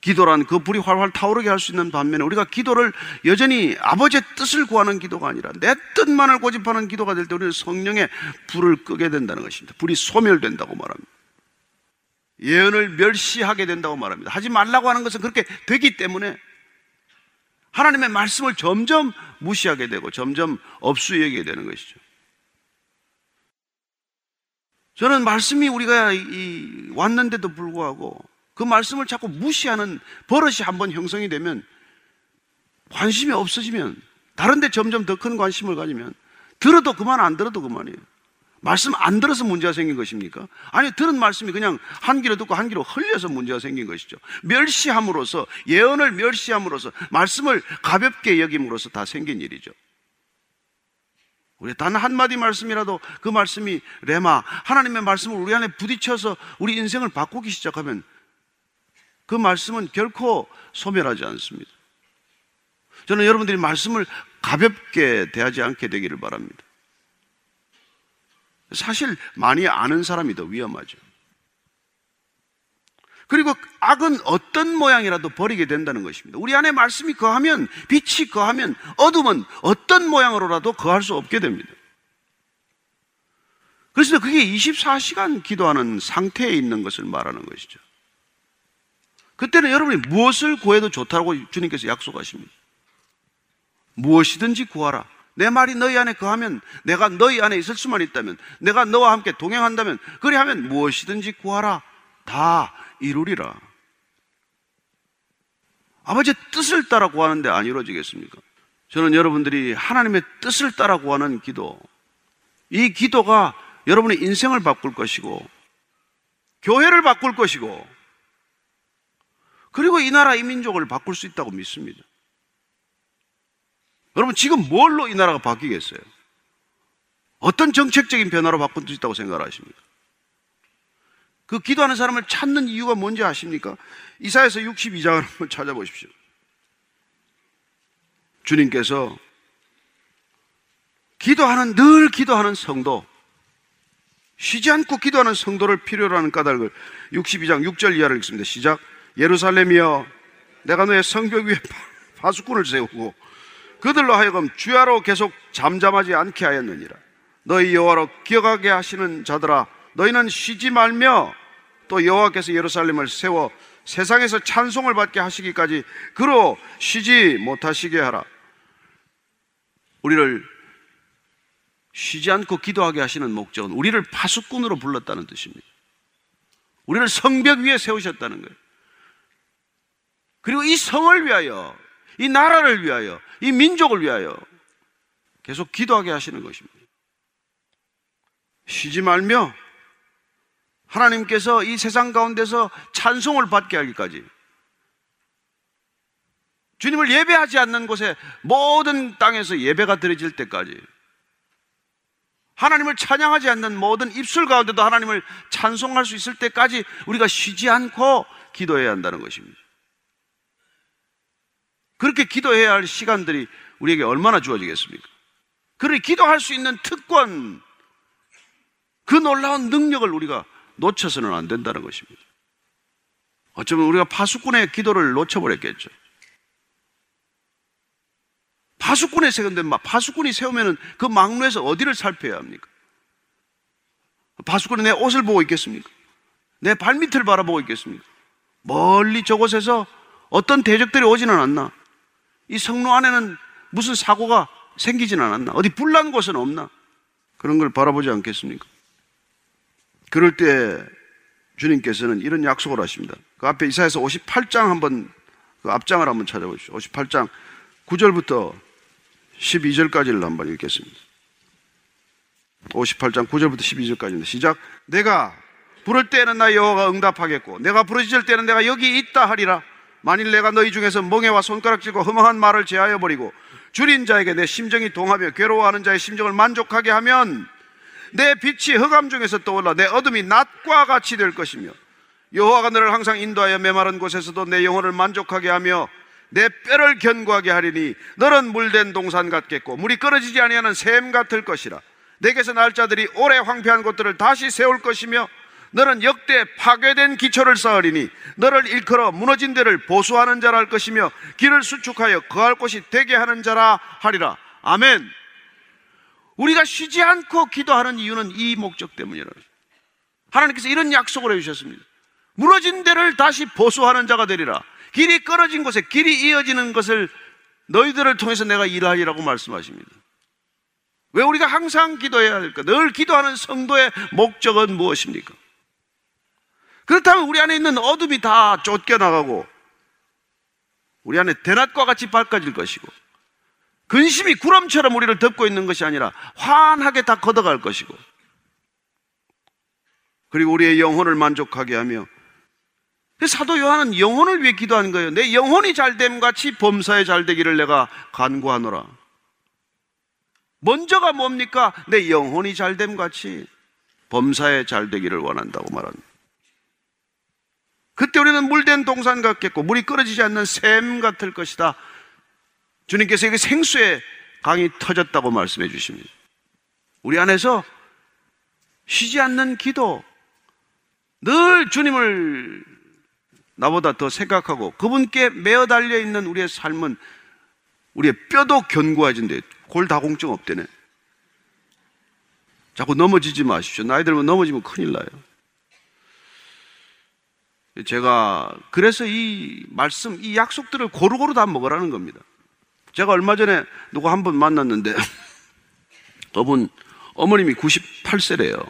기도란 그 불이 활활 타오르게 할 수 있는 반면에 우리가 기도를 여전히 아버지의 뜻을 구하는 기도가 아니라 내 뜻만을 고집하는 기도가 될 때 우리는 성령의 불을 끄게 된다는 것입니다. 불이 소멸된다고 말합니다. 예언을 멸시하게 된다고 말합니다. 하지 말라고 하는 것은 그렇게 되기 때문에 하나님의 말씀을 점점 무시하게 되고 점점 업수 여기게 되는 것이죠. 저는 말씀이 우리가 왔는데도 불구하고 그 말씀을 자꾸 무시하는 버릇이 한번 형성이 되면 관심이 없어지면 다른데 점점 더 큰 관심을 가지면 들어도 그만 안 들어도 그만이에요. 말씀 안 들어서 문제가 생긴 것입니까? 아니 들은 말씀이 그냥 한 귀로 듣고 한 귀로 흘려서 문제가 생긴 것이죠. 멸시함으로써 예언을 멸시함으로써 말씀을 가볍게 여김으로써 다 생긴 일이죠. 우리 단 한마디 말씀이라도 그 말씀이 레마 하나님의 말씀을 우리 안에 부딪혀서 우리 인생을 바꾸기 시작하면 그 말씀은 결코 소멸하지 않습니다. 저는 여러분들이 말씀을 가볍게 대하지 않게 되기를 바랍니다. 사실 많이 아는 사람이 더 위험하죠. 그리고 악은 어떤 모양이라도 버리게 된다는 것입니다. 우리 안에 말씀이 거하면, 빛이 거하면, 어둠은 어떤 모양으로라도 거할 수 없게 됩니다. 그래서 그게 24시간 기도하는 상태에 있는 것을 말하는 것이죠. 그때는 여러분이 무엇을 구해도 좋다고 주님께서 약속하십니다. 무엇이든지 구하라. 내 말이 너희 안에 거하면 내가 너희 안에 있을 수만 있다면 내가 너와 함께 동행한다면 그리 하면 무엇이든지 구하라. 다 이루리라. 아버지의 뜻을 따라 구하는데 안 이루어지겠습니까? 저는 여러분들이 하나님의 뜻을 따라 구하는 기도, 이 기도가 여러분의 인생을 바꿀 것이고, 교회를 바꿀 것이고, 그리고 이 나라 이 민족을 바꿀 수 있다고 믿습니다. 여러분 지금 뭘로 이 나라가 바뀌겠어요? 어떤 정책적인 변화로 바꿀 수 있다고 생각하십니까? 그 기도하는 사람을 찾는 이유가 뭔지 아십니까? 이사에서 62장을 한번 찾아보십시오. 주님께서 기도하는 늘 기도하는 성도 쉬지 않고 기도하는 성도를 필요로 하는 까닭을 62장 6절 이하를 읽습니다. 시작. 예루살렘이여 내가 너의 성벽 위에 파수꾼을 세우고 그들로 하여금 주야로 계속 잠잠하지 않게 하였느니라. 너희 여호와로 기억하게 하시는 자들아 너희는 쉬지 말며 또 여호와께서 예루살렘을 세워 세상에서 찬송을 받게 하시기까지 그로 쉬지 못하시게 하라. 우리를 쉬지 않고 기도하게 하시는 목적은 우리를 파수꾼으로 불렀다는 뜻입니다. 우리를 성벽 위에 세우셨다는 거예요. 그리고 이 성을 위하여, 이 나라를 위하여, 이 민족을 위하여 계속 기도하게 하시는 것입니다. 쉬지 말며 하나님께서 이 세상 가운데서 찬송을 받게 하기까지 주님을 예배하지 않는 곳에 모든 땅에서 예배가 드려질 때까지 하나님을 찬양하지 않는 모든 입술 가운데도 하나님을 찬송할 수 있을 때까지 우리가 쉬지 않고 기도해야 한다는 것입니다. 그렇게 기도해야 할 시간들이 우리에게 얼마나 주어지겠습니까? 그러니 기도할 수 있는 특권, 그 놀라운 능력을 우리가 놓쳐서는 안 된다는 것입니다. 어쩌면 우리가 파수꾼의 기도를 놓쳐버렸겠죠. 파수꾼에 세운데 막 파수꾼이 세우면은 그 막루에서 어디를 살펴야 합니까? 파수꾼이 내 옷을 보고 있겠습니까? 내 발밑을 바라보고 있겠습니까? 멀리 저곳에서 어떤 대적들이 오지는 않나? 이 성로 안에는 무슨 사고가 생기진 않았나? 어디 불난 곳은 없나? 그런 걸 바라보지 않겠습니까? 그럴 때 주님께서는 이런 약속을 하십니다. 그 앞에 이사에서 58장 한번 그 앞장을 한번 찾아보십시오. 58장 9절부터 12절까지를 한번 읽겠습니다. 58장 9절부터 12절까지입니다. 시작. 내가 부를 때는 나 여호와가 응답하겠고 내가 부르짖을 때는 내가 여기 있다 하리라. 만일 내가 너희 중에서 멍에와 손가락질과 허망한 말을 제하여 버리고 줄인 자에게 내 심정이 동하며 괴로워하는 자의 심정을 만족하게 하면 내 빛이 흑암 중에서 떠올라 내 어둠이 낮과 같이 될 것이며 여호와가 너를 항상 인도하여 메마른 곳에서도 내 영혼을 만족하게 하며 내 뼈를 견고하게 하리니 너는 물된 동산 같겠고 물이 끊어지지 아니하는 샘 같을 것이라. 내게서 날 자들이 오래 황폐한 곳들을 다시 세울 것이며 너는 역대 파괴된 기초를 쌓으리니 너를 일컬어 무너진 데를 보수하는 자라 할 것이며 길을 수축하여 거할 곳이 되게 하는 자라 하리라. 아멘. 우리가 쉬지 않고 기도하는 이유는 이 목적 때문이라 하나님께서 이런 약속을 해 주셨습니다. 무너진 데를 다시 보수하는 자가 되리라. 길이 끊어진 곳에 길이 이어지는 것을 너희들을 통해서 내가 일하리라고 말씀하십니다. 왜 우리가 항상 기도해야 될까? 늘 기도하는 성도의 목적은 무엇입니까? 그렇다면 우리 안에 있는 어둠이 다 쫓겨나가고 우리 안에 대낮과 같이 밝아질 것이고 근심이 구름처럼 우리를 덮고 있는 것이 아니라 환하게 다 걷어갈 것이고 그리고 우리의 영혼을 만족하게 하며 사도 요한은 영혼을 위해 기도하는 거예요. 내 영혼이 잘됨 같이 범사에 잘 되기를 내가 간구하노라. 먼저가 뭡니까? 내 영혼이 잘됨 같이 범사에 잘 되기를 원한다고 말합니다. 그때 우리는 물된 동산 같겠고 물이 끊어지지 않는 샘 같을 것이다. 주님께서 이게 생수의 강이 터졌다고 말씀해 주십니다. 우리 안에서 쉬지 않는 기도, 늘 주님을 나보다 더 생각하고 그분께 매어 달려 있는 우리의 삶은 우리의 뼈도 견고해진대. 골다공증 없대네. 자꾸 넘어지지 마십시오. 나이 들면 넘어지면 큰일 나요. 제가 그래서 이 말씀, 이 약속들을 고루고루 다 먹으라는 겁니다. 제가 얼마 전에 누구 한번 만났는데 그분 어머님이 98세래요.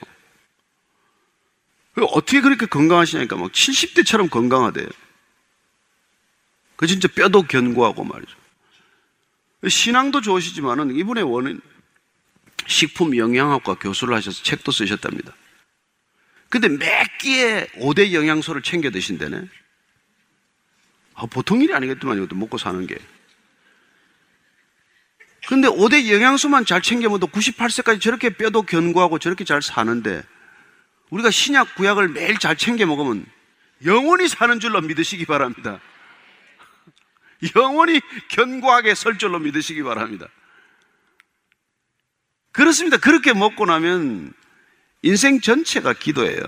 어떻게 그렇게 건강하시냐니까 막 70대처럼 건강하대요. 그 진짜 뼈도 견고하고 말이죠. 신앙도 좋으시지만은 이분의 원인 식품 영양학과 교수를 하셔서 책도 쓰셨답니다. 근데 몇 끼에 5대 영양소를 챙겨 드신다네. 아, 보통 일이 아니겠더만 이것도 먹고 사는 게. 근데 5대 영양소만 잘 챙겨면 98세까지 저렇게 뼈도 견고하고 저렇게 잘 사는데 우리가 신약 구약을 매일 잘 챙겨 먹으면 영원히 사는 줄로 믿으시기 바랍니다. 영원히 견고하게 설 줄로 믿으시기 바랍니다. 그렇습니다. 그렇게 먹고 나면 인생 전체가 기도예요.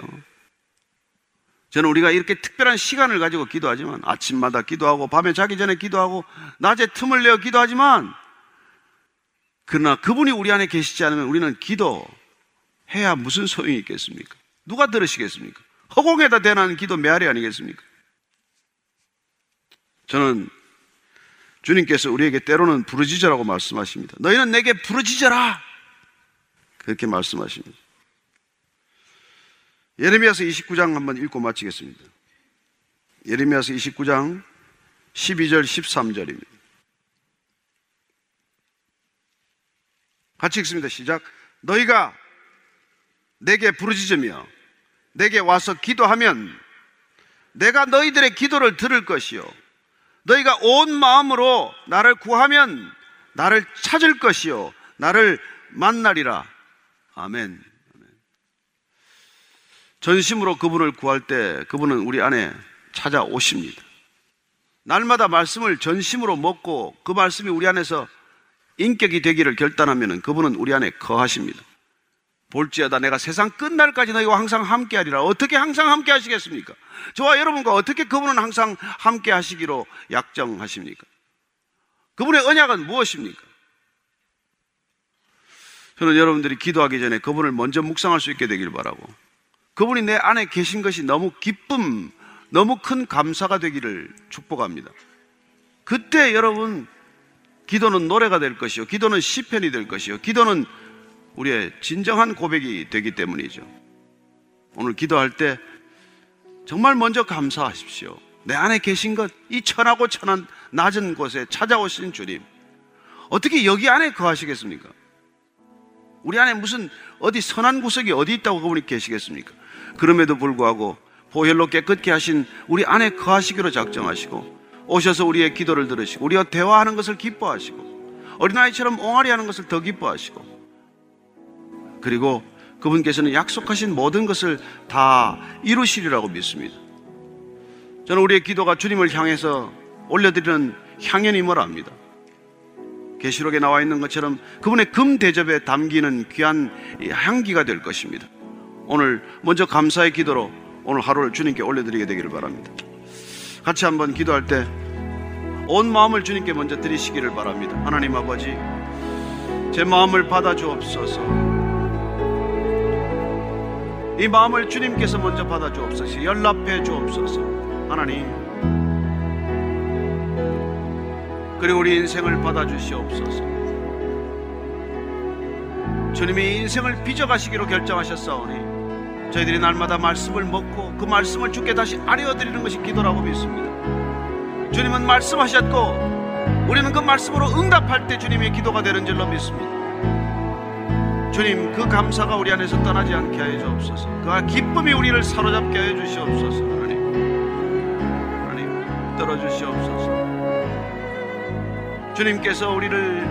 저는 우리가 이렇게 특별한 시간을 가지고 기도하지만 아침마다 기도하고 밤에 자기 전에 기도하고 낮에 틈을 내어 기도하지만 그러나 그분이 우리 안에 계시지 않으면 우리는 기도해야 무슨 소용이 있겠습니까? 누가 들으시겠습니까? 허공에다 대는 기도 메아리 아니겠습니까? 저는 주님께서 우리에게 때로는 부르짖으라고 말씀하십니다. 너희는 내게 부르짖어라! 그렇게 말씀하십니다. 예레미야서 29장 한번 읽고 마치겠습니다. 예레미야서 29장 12절 13절입니다. 같이 읽습니다. 시작. 너희가 내게 부르짖으며 내게 와서 기도하면 내가 너희들의 기도를 들을 것이요 너희가 온 마음으로 나를 구하면 나를 찾을 것이요. 나를 만나리라. 아멘. 전심으로 그분을 구할 때 그분은 우리 안에 찾아오십니다. 날마다 말씀을 전심으로 먹고 그 말씀이 우리 안에서 인격이 되기를 결단하면 그분은 우리 안에 거하십니다. 볼지어다 내가 세상 끝날까지 너희와 항상 함께 하리라. 어떻게 항상 함께 하시겠습니까? 저와 여러분과 어떻게 그분은 항상 함께 하시기로 약정하십니까? 그분의 언약은 무엇입니까? 저는 여러분들이 기도하기 전에 그분을 먼저 묵상할 수 있게 되길 바라고 그분이 내 안에 계신 것이 너무 기쁨, 너무 큰 감사가 되기를 축복합니다. 그때 여러분 기도는 노래가 될 것이요. 기도는 시편이 될 것이요. 기도는 우리의 진정한 고백이 되기 때문이죠. 오늘 기도할 때 정말 먼저 감사하십시오. 내 안에 계신 것, 이 천하고 천한 낮은 곳에 찾아오신 주님. 어떻게 여기 안에 거하시겠습니까? 우리 안에 무슨 어디 선한 구석이 어디 있다고 그분이 계시겠습니까? 그럼에도 불구하고 보혈로 깨끗게 하신 우리 안에 거하시기로 작정하시고 오셔서 우리의 기도를 들으시고 우리와 대화하는 것을 기뻐하시고 어린아이처럼 옹알이 하는 것을 더 기뻐하시고 그리고 그분께서는 약속하신 모든 것을 다 이루시리라고 믿습니다. 저는 우리의 기도가 주님을 향해서 올려드리는 향연임을 압니다. 계시록에 나와 있는 것처럼 그분의 금 대접에 담기는 귀한 향기가 될 것입니다. 오늘 먼저 감사의 기도로 오늘 하루를 주님께 올려드리게 되기를 바랍니다. 같이 한번 기도할 때 온 마음을 주님께 먼저 드리시기를 바랍니다. 하나님 아버지, 제 마음을 받아 주옵소서. 이 마음을 주님께서 먼저 받아 주옵소서. 연락해 주옵소서. 하나님. 그리고 우리 인생을 받아 주시옵소서. 주님이 인생을 빚어가시기로 결정하셨사오니 저희들이 날마다 말씀을 먹고 그 말씀을 주께 다시 아뢰어드리는 것이 기도라고 믿습니다. 주님은 말씀하셨고 우리는 그 말씀으로 응답할 때 주님의 기도가 되는 줄로 믿습니다. 주님 그 감사가 우리 안에서 떠나지 않게 하여 주옵소서. 그 기쁨이 우리를 사로잡게 하여 주시옵소서. 하나님, 하나님 들어 주시옵소서. 주님께서 우리를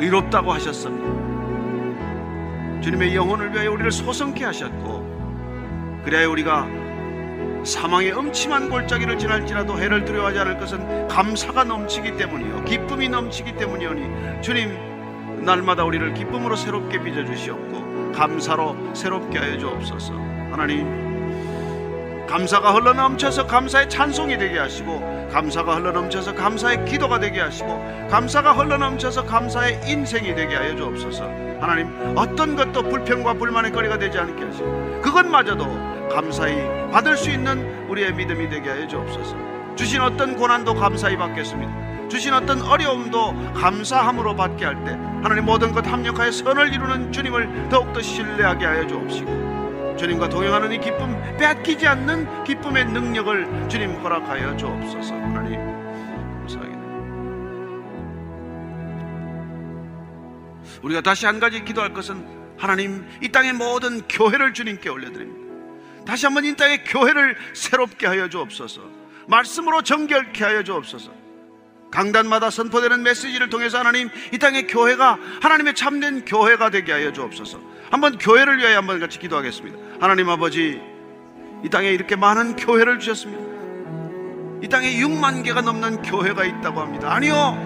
의롭다고 하셨습니다. 주님의 영혼을 위하여 우리를 소성케 하셨고 그래야 우리가 사망의 음침한 골짜기를 지날지라도 해를 두려워하지 않을 것은 감사가 넘치기 때문이요 기쁨이 넘치기 때문이오니 주님 날마다 우리를 기쁨으로 새롭게 빚어 주시옵고 감사로 새롭게 하여 주옵소서. 하나님 감사가 흘러넘쳐서 감사의 찬송이 되게 하시고 감사가 흘러넘쳐서 감사의 기도가 되게 하시고 감사가 흘러넘쳐서 감사의 인생이 되게 하여 주옵소서 하나님 어떤 것도 불평과 불만의 거리가 되지 않게 하시고 그것마저도 감사히 받을 수 있는 우리의 믿음이 되게 하여 주옵소서. 주신 어떤 고난도 감사히 받겠습니다. 주신 어떤 어려움도 감사함으로 받게 할 때 하나님 모든 것 합력하여 선을 이루는 주님을 더욱더 신뢰하게 하여 주옵시고 주님과 동행하는 이 기쁨 뺏기지 않는 기쁨의 능력을 주님 허락하여 주옵소서 하나님 감사하게 우리가 다시 한 가지 기도할 것은 하나님 이 땅의 모든 교회를 주님께 올려드립니다 다시 한번 이 땅의 교회를 새롭게 하여 주옵소서. 말씀으로 정결케 하여 주옵소서. 강단마다 선포되는 메시지를 통해서 하나님 이 땅의 교회가 하나님의 참된 교회가 되게 하여 주옵소서. 한번 교회를 위하여 한번 같이 기도하겠습니다. 하나님 아버지 이 땅에 이렇게 많은 교회를 주셨습니다. 이 땅에 6만 개가 넘는 교회가 있다고 합니다. 아니요.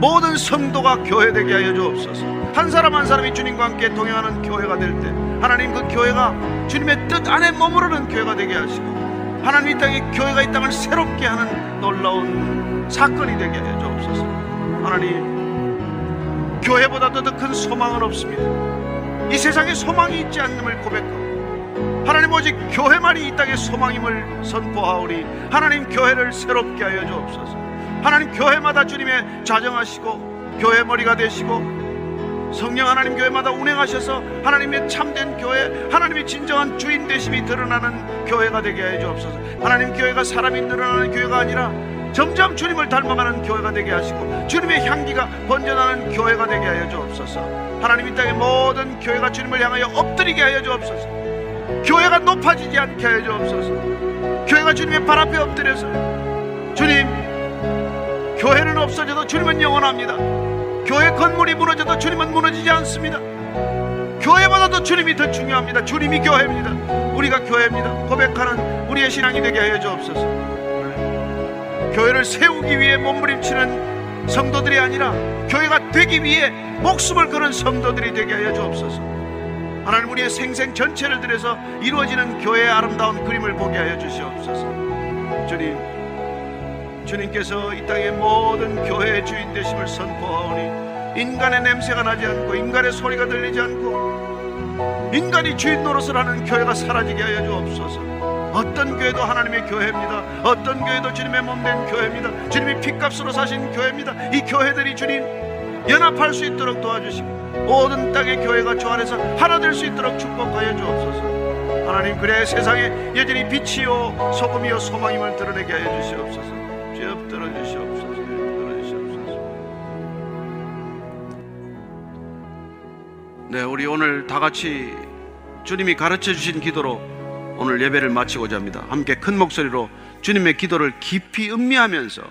모든 성도가 교회 되게 하여 주옵소서. 한 사람 한 사람이 주님과 함께 동행하는 교회가 될 때 하나님 그 교회가 주님의 뜻 안에 머무르는 교회가 되게 하시고 하나님 이 땅에 교회가 이 땅을 새롭게 하는 놀라운 사건이 되게 하여 주옵소서. 하나님 교회보다도 더 큰 소망은 없습니다. 이 세상에 소망이 있지 않음을 고백하고 하나님 오직 교회만이 이 땅의 소망임을 선포하오니 하나님 교회를 새롭게 하여 주옵소서. 하나님 교회마다 주님의 자정하시고 교회 머리가 되시고 성령 하나님 교회마다 운행하셔서 하나님의 참된 교회, 하나님의 진정한 주인 되심이 드러나는 교회가 되게 해 주옵소서. 하나님 교회가 사람이 늘어나는 교회가 아니라 점점 주님을 닮아가는 교회가 되게 하시고 주님의 향기가 번져나는 교회가 되게 하여 주옵소서. 하나님 이 땅의 모든 교회가 주님을 향하여 엎드리게 하여 주옵소서. 교회가 높아지지 않게 하여 주옵소서. 교회가 주님의 발 앞에 엎드려서 주님 교회는 없어져도 주님은 영원합니다. 교회 건물이 무너져도 주님은 무너지지 않습니다. 교회보다도 주님이 더 중요합니다. 주님이 교회입니다. 우리가 교회입니다. 고백하는 우리의 신앙이 되게 하여 주옵소서. 교회를 세우기 위해 몸부림치는 성도들이 아니라 교회가 되기 위해 목숨을 거는 성도들이 되게 하여 주옵소서. 하나님 우리의 생생 전체를 들여서 이루어지는 교회의 아름다운 그림을 보게 하여 주시옵소서. 주님 주님께서 이 땅의 모든 교회의 주인 되심을 선포하오니 인간의 냄새가 나지 않고 인간의 소리가 들리지 않고 인간이 주인 노릇을 하는 교회가 사라지게 하여 주옵소서 어떤 교회도 하나님의 교회입니다. 어떤 교회도 주님의 몸된 교회입니다. 주님이 피값으로 사신 교회입니다. 이 교회들이 주님 연합할 수 있도록 도와주시고 모든 땅의 교회가 주 안에서 하나 될 수 있도록 축복하여 주옵소서. 하나님 그래 세상에 여전히 빛이요 소금이요 소망임을 드러내게 하여 주시옵소서. 주여 들어주시옵소서. 들어주시옵소서. 네, 우리 오늘 다 같이 주님이 가르쳐 주신 기도로 오늘 예배를 마치고자 합니다. 함께 큰 목소리로 주님의 기도를 깊이 음미하면서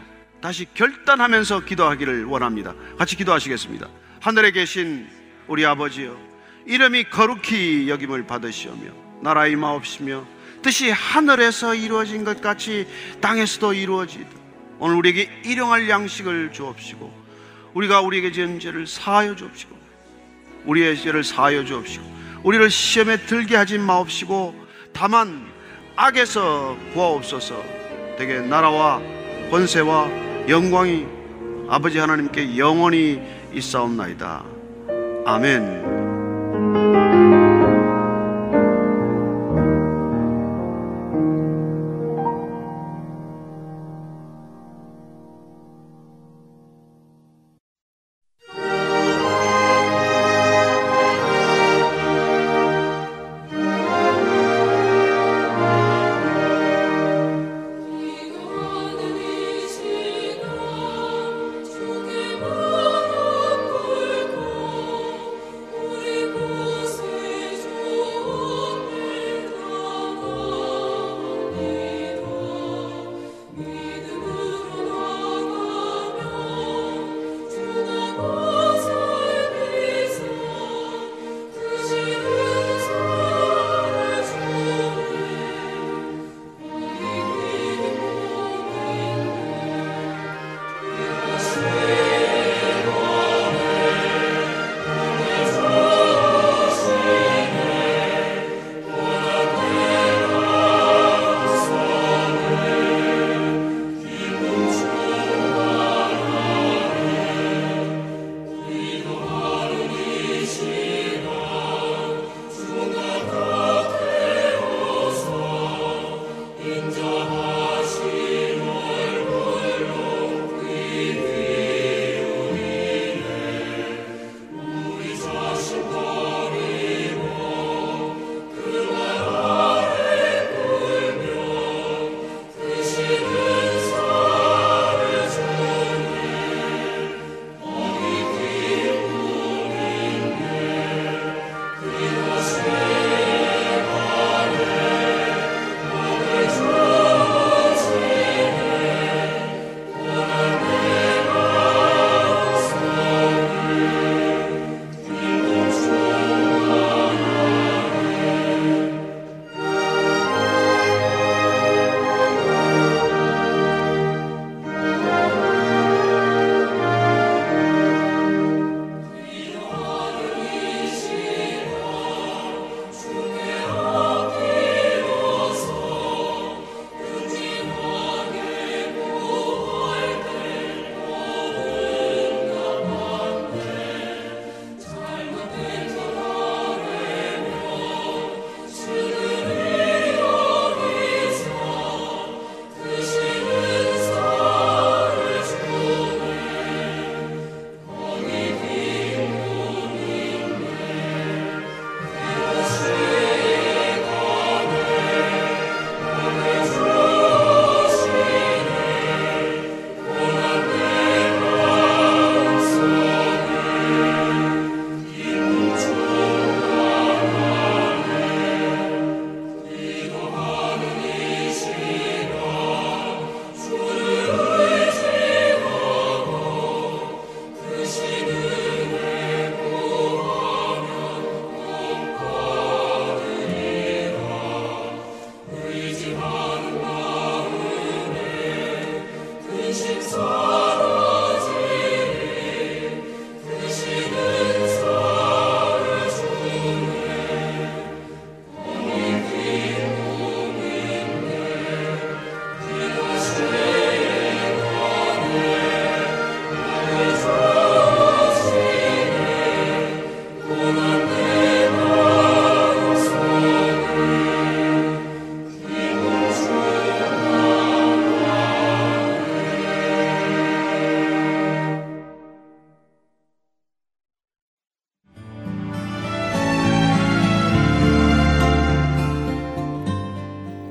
다시 결단하면서 기도하기를 원합니다. 같이 기도하시겠습니다. 하늘에 계신 우리 아버지여, 이름이 거룩히 여김을 받으시오며, 나라 임하옵시며, 뜻이 하늘에서 이루어진 것 같이 땅에서도 이루어지듯, 오늘 우리에게 일용할 양식을 주옵시고, 우리가 우리에게 지은 죄를 사하여 주옵시고, 우리의 죄를 사하여 주옵시고, 우리를 시험에 들게 하지 마옵시고, 다만 악에서 구하옵소서, 되게 나라와 권세와 영광이 아버지 하나님께 영원히 있사옵나이다. 아멘.